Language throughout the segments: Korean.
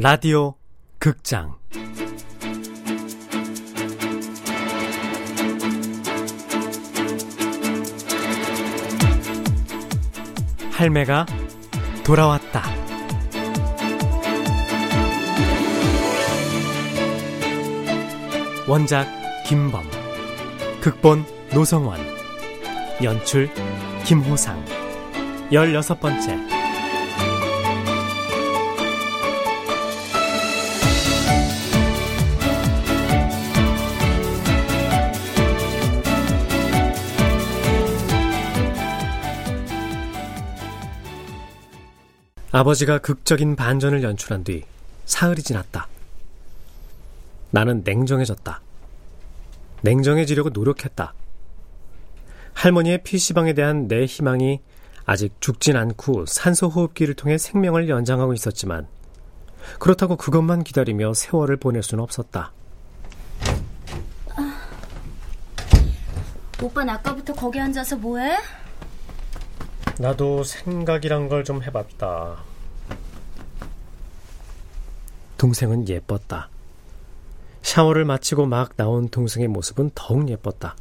라디오 극장 할매가 돌아왔다. 원작 김범, 극본 노성원, 연출 김호상, 열여섯 번째. 아버지가 극적인 반전을 연출한 뒤 사흘이 지났다. 나는 냉정해졌다. 냉정해지려고 노력했다. 할머니의 PC방에 대한 내 희망이 아직 죽진 않고 산소 호흡기를 통해 생명을 연장하고 있었지만 그렇다고 그것만 기다리며 세월을 보낼 수는 없었다. 아, 오빠는 아까부터 거기 앉아서 뭐해? 나도 생각이란 걸 좀 해봤다. 동생은 예뻤다. 샤워를 마치고 막 나온 동생의 모습은 더욱 예뻤다.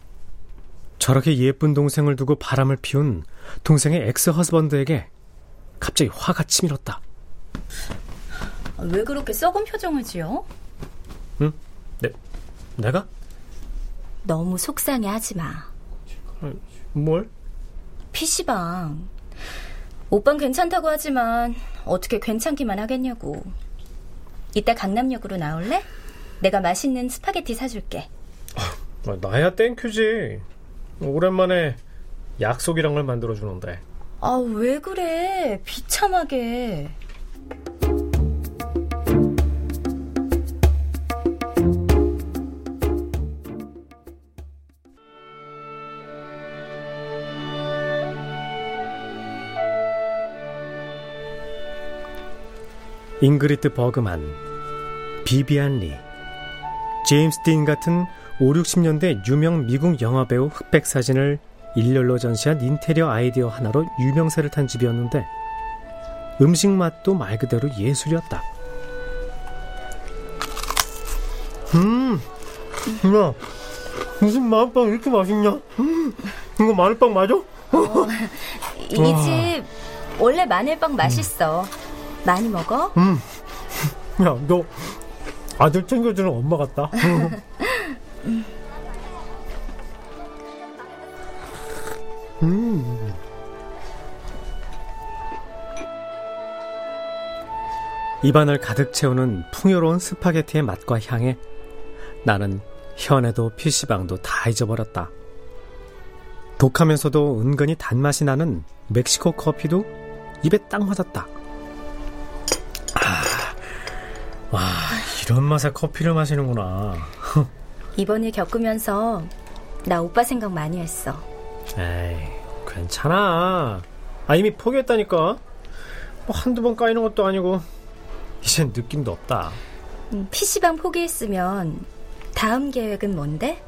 저렇게 예쁜 동생을 두고 바람을 피운 동생의 ex-husband에게 갑자기 화가 치밀었다. 왜 그렇게 썩은 표정을 지어? 응? 내, 내가? 너무 속상해 하지 마. 뭘? PC방. 오빤 괜찮다고 하지만 어떻게 괜찮기만 하겠냐고. 이따 강남역으로 나올래? 내가 맛있는 스파게티 사줄게. 아, 나야 thank you지. 오랜만에 약속이란 걸 만들어주는데. 아, 왜 그래? 비참하게. 잉그리트 버그만, 비비안 리, 제임스 딘 같은 5, 60년대 유명 미국 영화배우 흑백 사진을 일렬로 전시한 인테리어 아이디어 하나로 유명세를 탄 집이었는데 음식 맛도 말 그대로 예술이었다. 음, 야, 무슨 마늘빵 이렇게 맛있냐? 음, 이거 마늘빵 맞아? 어, 이집 원래 마늘빵 맛있어. 많이 먹어? 음. 야, 너 아들 챙겨주는 엄마 같다. 음. 입안을 가득 채우는 풍요로운 스파게티의 맛과 향에 나는 현에도 PC방도 다 잊어버렸다. 독하면서도 은근히 단맛이 나는 멕시코 커피도 입에 딱 맞았다. 와, 이런 맛의 커피를 마시는구나. 이번에 겪으면서 나 오빠 생각 많이 했어. 에이, 괜찮아. 아, 이미 포기했다니까. 뭐 한두 번 까이는 것도 아니고, 이젠 느낌도 없다. 음, PC방 포기했으면 다음 계획은 뭔데?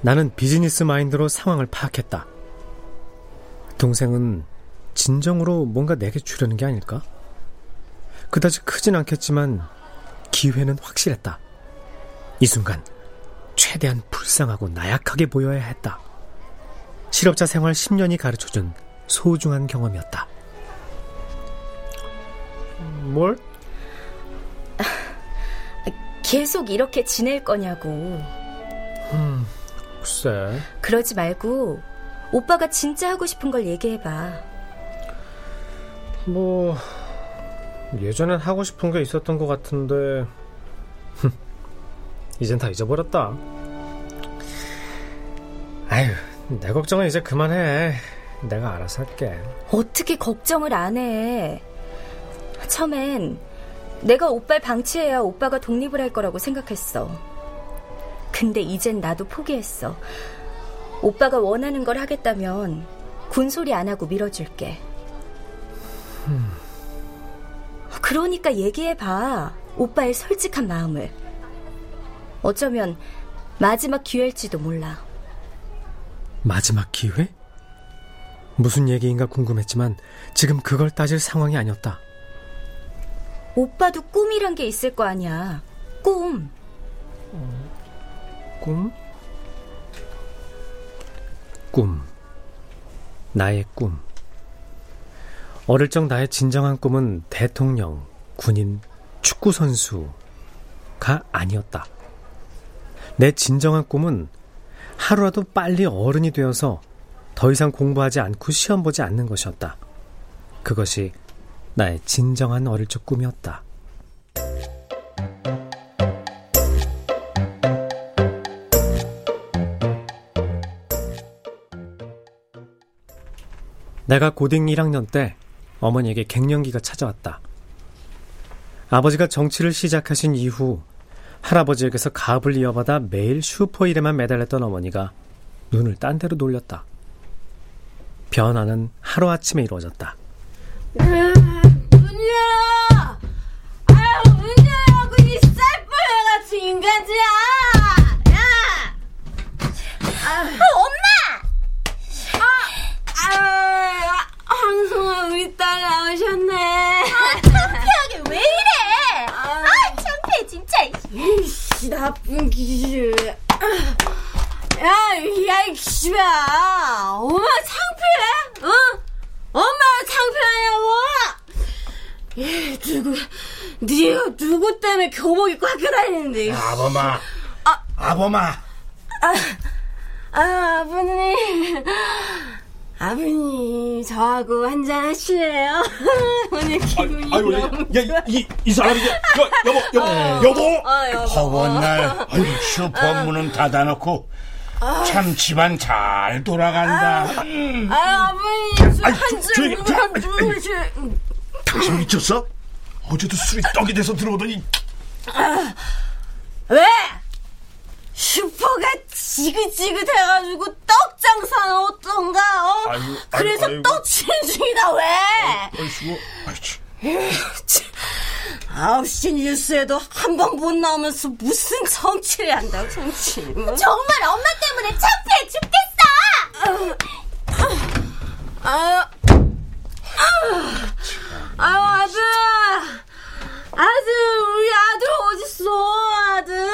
나는 비즈니스 마인드로 상황을 파악했다. 동생은 진정으로 뭔가 내게 주려는 게 아닐까? 그다지 크진 않겠지만 기회는 확실했다. 이 순간 최대한 불쌍하고 나약하게 보여야 했다. 실업자 생활 10년이 가르쳐준 소중한 경험이었다. 뭘? 계속 이렇게 지낼 거냐고. 음, 글쎄. 그러지 말고 오빠가 진짜 하고 싶은 걸 얘기해봐. 뭐 예전엔 하고 싶은 게 있었던 것 같은데 이젠 다 잊어버렸다. 아유, 내 걱정은 이제 그만해. 내가 알아서 할게. 어떻게 걱정을 안 해? 처음엔 내가 오빠를 방치해야 오빠가 독립을 할 거라고 생각했어. 근데 이젠 나도 포기했어. 오빠가 원하는 걸 하겠다면 군소리 안 하고 밀어줄게. 그러니까 얘기해봐. 오빠의 솔직한 마음을. 어쩌면 마지막 기회일지도 몰라. 마지막 기회? 무슨 얘기인가 궁금했지만 지금 그걸 따질 상황이 아니었다. 오빠도 꿈이란 게 있을 거 아니야. 꿈. 어, 꿈? 꿈. 나의 꿈. 어릴 적 나의 진정한 꿈은 대통령, 군인, 축구선수가 아니었다. 내 진정한 꿈은 하루라도 빨리 어른이 되어서 더 이상 공부하지 않고 시험 보지 않는 것이었다. 그것이 나의 진정한 어릴 적 꿈이었다. 내가 고딩 1학년 때 어머니에게 갱년기가 찾아왔다. 아버지가 정치를 시작하신 이후 할아버지에게서 가업을 이어받아 매일 슈퍼일에만 매달렸던 어머니가 눈을 딴 데로 돌렸다. 변화는 하루아침에 이루어졌다. 문 열어! 아유, 문 열라고 이 쌀뿌레 같은 인간들아! 야! 아범아, 아, 아범아. 아, 아, 아버님. 아버님, 저하고 한잔 하실래요? 오늘 기분이 아이고, 너무 야, 이, 이 사람이, 야, 여보, 여보, 여보! 아, 여보. 허번 날, 아이고, 슈퍼 문은 닫아놓고, 참 집안 잘 돌아간다. 음. 아유, 아버님, 아이, 술한 조- 조용히, 잔, 조용히. 한 잔, 당신 미쳤어? 어제도 술이 떡이 돼서 들어오더니, 왜? 슈퍼가 지긋지긋해가지고 떡 장사는 어떤가, 어? 아이고, 아이고, 그래서 아이고. 떡 치는 중이다, 왜? 아이고, 아이치. 9시 뉴스에도 한 번 못 나오면서 무슨 정치를 한다고, 정치. 뭐? 정말 엄마 때문에 창피해 죽겠어! 아유, 아유, 아들. 아들, 우리 아들 어딨어, 아들.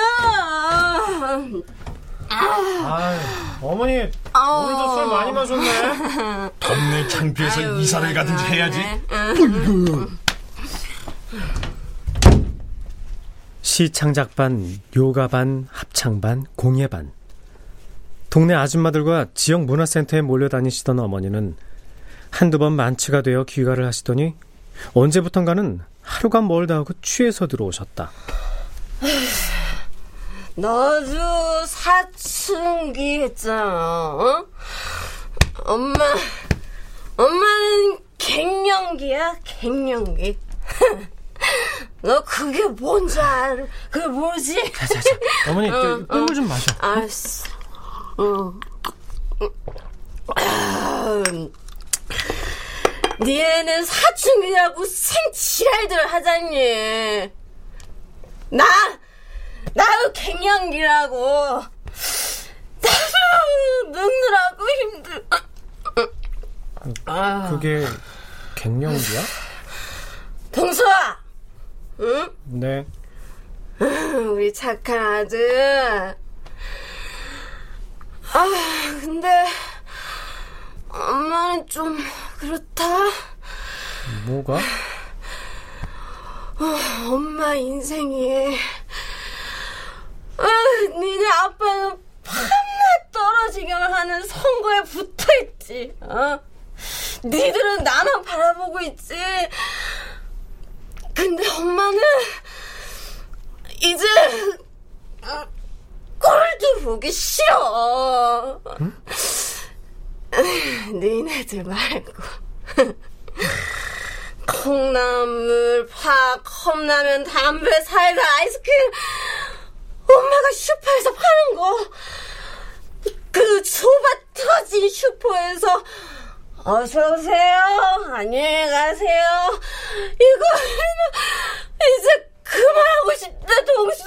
아유, 어머니 아우. 오늘도 술 많이 마셨네. 동네 창피해서 아유, 이사를 가든지. 해야지. 응. 시창작반, 요가반, 합창반, 공예반. 동네 아줌마들과 지역 문화센터에 몰려다니시던 어머니는 한두 번 만취가 되어 귀가를 하시더니 언제부턴가는 하루가 멀다 하고 취해서 들어오셨다. 너도 사춘기 했잖아, 어? 엄마, 엄마는 갱년기야, 갱년기. 너 그게 뭔지 알아? 그게 뭐지? 자 자 자, 어머니 저 꿀물 좀 마셔. 알았어. 응. 니네는 사춘기라고 생치랄들 하잖니. 나, 나도 갱년기라고. 나도 늙느라고 힘들. 아, 그게 갱년기야? 동서아, 응? 네. 우리 착한 아들. 아, 근데 엄마는 좀 그렇다. 뭐가? 엄마 인생이. 아, 니네 아빠는 밤낮 떨어지기만 하는 선거에 붙어 있지. 어? 니들은 나만 바라보고 있지. 근데 엄마는 이제 어, 꼴도 보기 싫어. 니네들 말고. 콩나물, 파, 컵라면, 담배, 사이다, 아이스크림. 엄마가 슈퍼에서 파는 거. 그 좁아 터진 슈퍼에서 어서 오세요. 안녕히 가세요. 이거 이제 그만하고 싶다, 동수.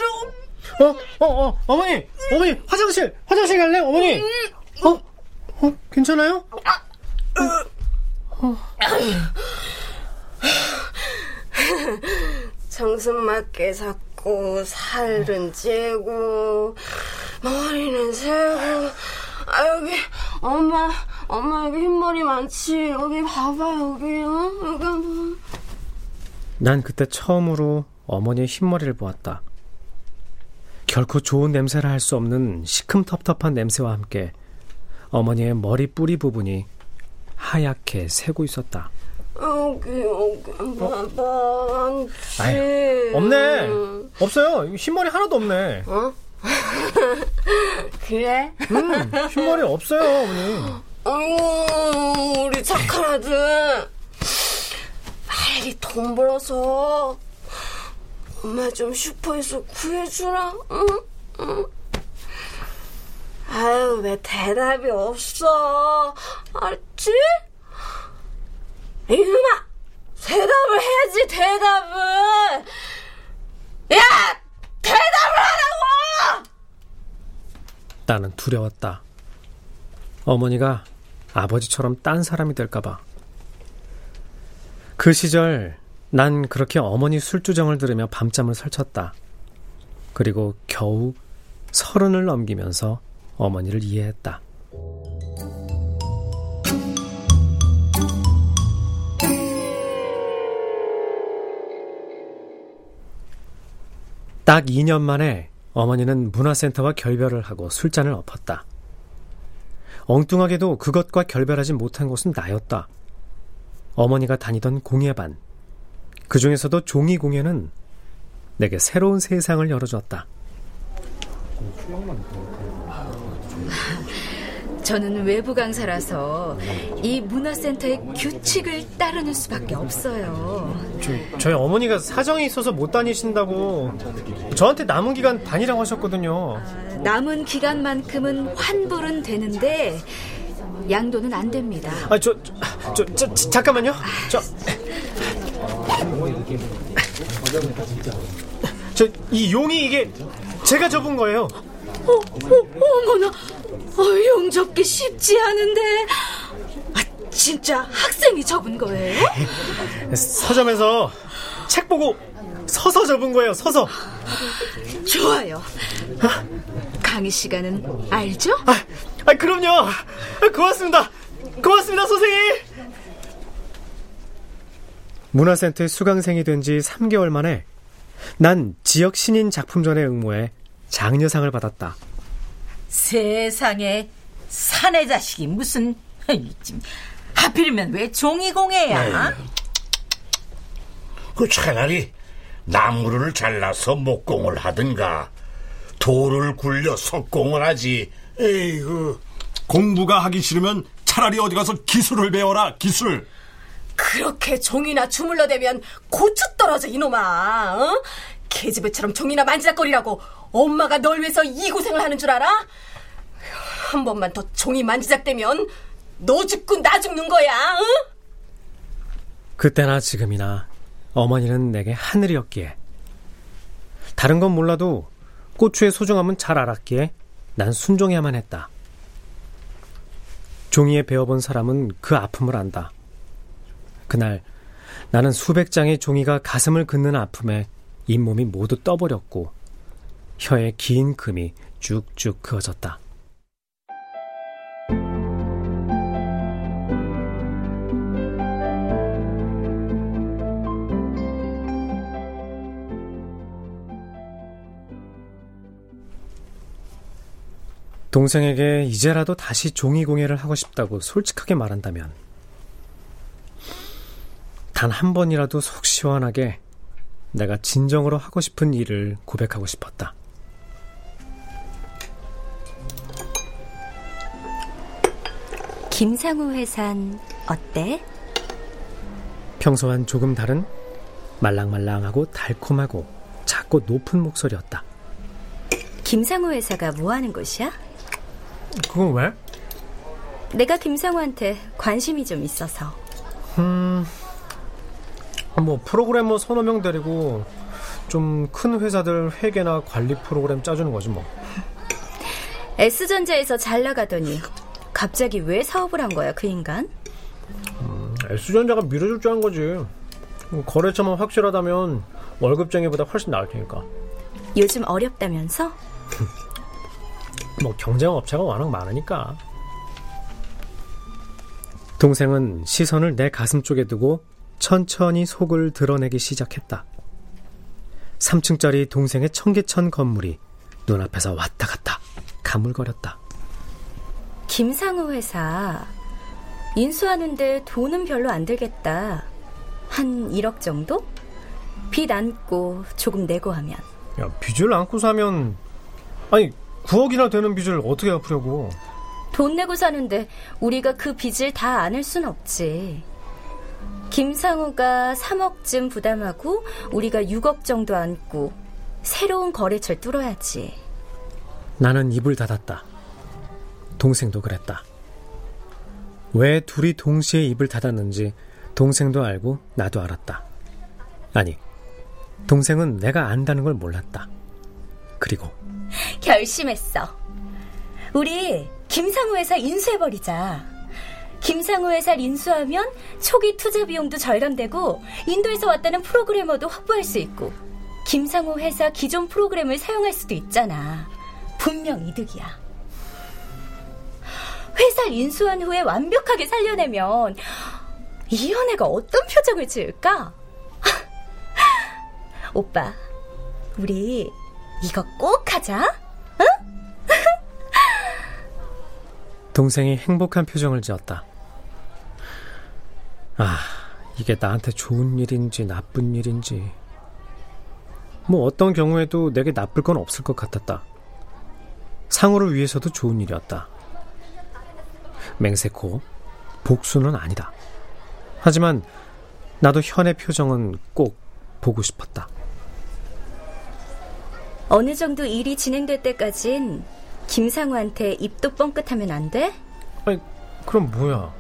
어, 어, 어, 어머니, 어머니, 화장실, 화장실 갈래, 어머니? 어, 어, 괜찮아요? 정승 맞게 잡고 살은 찌고 머리는 세고 아 여기 엄마 엄마 여기 흰머리 많지 여기 봐봐 여기 어? 여기 한번 난 그때 처음으로 어머니의 흰머리를 보았다. 결코 좋은 냄새라 할 수 없는 시큼텁텁한 냄새와 함께 어머니의 머리 뿌리 부분이 하얗게 새고 있었다. 여기 여기 봐봐 아유, 없네. 없어요. 흰머리 하나도 없네. 어? 그래? 음, 흰머리 없어요, 어머니. 아이고 우리 착한 아들 빨리 돈 벌어서 엄마 좀 슈퍼에서 구해주라 응? 응? 아유 왜 대답이 없어 알지? 이놈아 대답을 해야지 대답을 야 대답을 하라고 나는 두려웠다. 어머니가 아버지처럼 딴 사람이 될까봐. 그 시절 난 그렇게 어머니 술주정을 들으며 밤잠을 설쳤다. 그리고 겨우 서른을 넘기면서 어머니를 이해했다. 딱 2년 만에 어머니는 문화센터와 결별을 하고 술잔을 엎었다. 엉뚱하게도 그것과 결별하지 못한 곳은 나였다. 어머니가 다니던 공예반. 그 중에서도 종이 공예는 내게 새로운 세상을 열어줬다. 저는 외부 강사라서 이 문화센터의 규칙을 따르는 수밖에 없어요. 저, 저희 어머니가 사정이 있어서 못 다니신다고 저한테 남은 기간 다니라고 하셨거든요. 남은 기간만큼은 환불은 되는데 양도는 안 됩니다. 아, 저, 저, 저, 저, 저 잠깐만요. 저, 저, 이 용이 이게 제가 접은 거예요. 어, 어, 어머나, 어, 용 접기 쉽지 않은데. 아, 진짜 학생이 접은 거예요? 서점에서 책 보고 서서 접은 거예요, 서서. 좋아요. 강의 시간은 알죠? 아, 아 그럼요. 아, 고맙습니다. 고맙습니다, 선생님. 문화센터의 수강생이 된 지 3개월 만에 난 지역 신인 작품전에 응모해 장려상을 받았다. 세상에 사내 자식이 무슨 좀 하필이면 왜 종이공예야? 그 차라리 나무를 잘라서 목공을 하든가 돌을 굴려 석공을 하지. 에이구. 공부가 하기 싫으면 차라리 어디 가서 기술을 배워라 기술 그렇게 종이나 주물러대면 고추 떨어져 이놈아 어? 계집애처럼 종이나 만지작거리라고 엄마가 널 위해서 이 고생을 하는 줄 알아? 한 번만 더 종이 만지작대면 너 죽고 나 죽는 거야 어? 그때나 지금이나 어머니는 내게 하늘이었기에 다른 건 몰라도 고추의 소중함은 잘 알았기에 난 순종해야만 했다. 종이에 배워본 사람은 그 아픔을 안다. 그날 나는 수백 장의 종이가 가슴을 긋는 아픔에 잇몸이 모두 떠버렸고 혀에 긴 금이 쭉쭉 그어졌다. 동생에게 이제라도 다시 종이 공예를 하고 싶다고 솔직하게 말한다면 단 한 번이라도 속 시원하게 내가 진정으로 하고 싶은 일을 고백하고 싶었다. 김상우 회산 어때? 평소와는 조금 다른 말랑말랑하고 달콤하고 작고 높은 목소리였다. 김상우 회사가 뭐 하는 곳이야? 그건 왜? 내가 김상우한테 관심이 좀 있어서. 음, 뭐 프로그래머 서너 명 데리고 좀 큰 회사들 회계나 관리 프로그램 짜주는 거지 뭐. S전자에서 잘 나가더니 갑자기 왜 사업을 한 거야 그 인간? S전자가 밀어줄 줄 아는 거지. 거래처만 확실하다면 월급쟁이보다 훨씬 나을 테니까. 요즘 어렵다면서? 뭐 경쟁 업체가 워낙 많으니까. 동생은 시선을 내 가슴 쪽에 두고 천천히 속을 드러내기 시작했다. 3층짜리 동생의 청계천 건물이 눈앞에서 왔다 갔다 가물거렸다. 김상우 회사 인수하는데 돈은 별로 안 들겠다. 한 1억 정도? 빚 안고 조금 내고 하면. 야, 빚을 안고 사면 아니 9억이나 되는 빚을 어떻게 갚으려고? 돈 내고 사는데 우리가 그 빚을 다 안을 순 없지. 김상우가 3억쯤 부담하고 우리가 6억 정도 안고 새로운 거래처를 뚫어야지. 나는 입을 닫았다. 동생도 그랬다. 왜 둘이 동시에 입을 닫았는지 동생도 알고 나도 알았다. 아니, 동생은 내가 안다는 걸 몰랐다. 그리고 결심했어. 우리 김상우 회사 인수해버리자. 김상우 회사 인수하면 초기 투자 비용도 절감되고 인도에서 왔다는 프로그래머도 확보할 수 있고 김상우 회사 기존 프로그램을 사용할 수도 있잖아. 분명 이득이야. 회사를 인수한 후에 완벽하게 살려내면 이 연애가 어떤 표정을 지을까? 오빠, 우리 이거 꼭 하자. 동생이 행복한 표정을 지었다. 아, 이게 나한테 좋은 일인지 나쁜 일인지. 뭐 어떤 경우에도 내게 나쁠 건 없을 것 같았다. 상호를 위해서도 좋은 일이었다. 맹세코, 복수는 아니다. 하지만 나도 현의 표정은 꼭 보고 싶었다. 어느 정도 일이 진행될 때까진 김상우한테 입도 뻥끗하면 안 돼? 아니, 그럼 뭐야?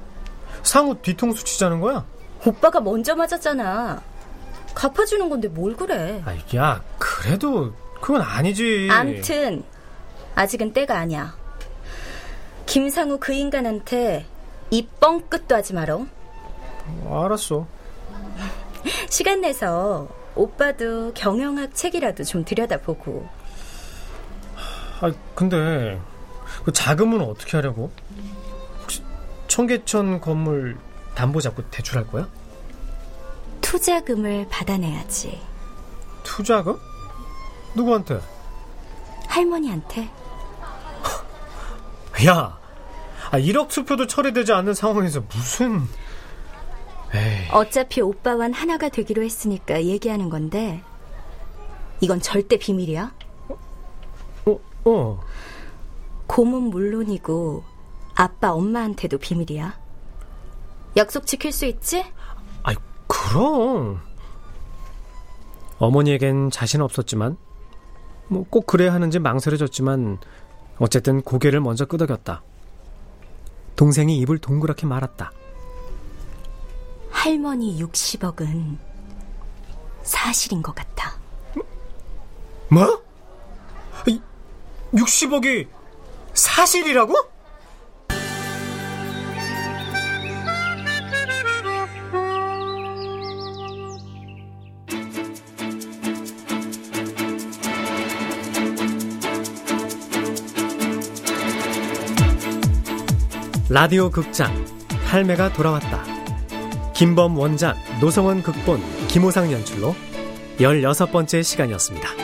상우 뒤통수 치자는 거야? 오빠가 먼저 맞았잖아. 갚아주는 건데 뭘 그래? 아, 야, 그래도 그건 아니지. 암튼 아직은 때가 아니야. 김상우 그 인간한테 입 뻥끗도 하지 마라. 알았어. 시간 내서 오빠도 경영학 책이라도 좀 들여다보고. 아, 근데 그 자금은 어떻게 하려고? 혹시 청계천 건물 담보 잡고 대출할 거야? 투자금을 받아내야지. 투자금? 누구한테? 할머니한테. 야, 아, 1억 수표도 처리되지 않는 상황에서 무슨... 에이, 어차피 오빠와는 하나가 되기로 했으니까 얘기하는 건데 이건 절대 비밀이야. 어, 어. 곰은 물론이고 아빠 엄마한테도 비밀이야. 약속 지킬 수 있지? 아이, 그럼. 어머니에겐 자신 없었지만, 뭐 꼭 그래야 하는지 망설여졌지만, 어쨌든 고개를 먼저 끄덕였다. 동생이 입을 동그랗게 말았다. 할머니 60억은 사실인 것 같아. 뭐? 60억이 사실이라고? 라디오 극장 할매가 돌아왔다. 김범 원작, 노성원 극본, 김호상 연출로 16번째 시간이었습니다.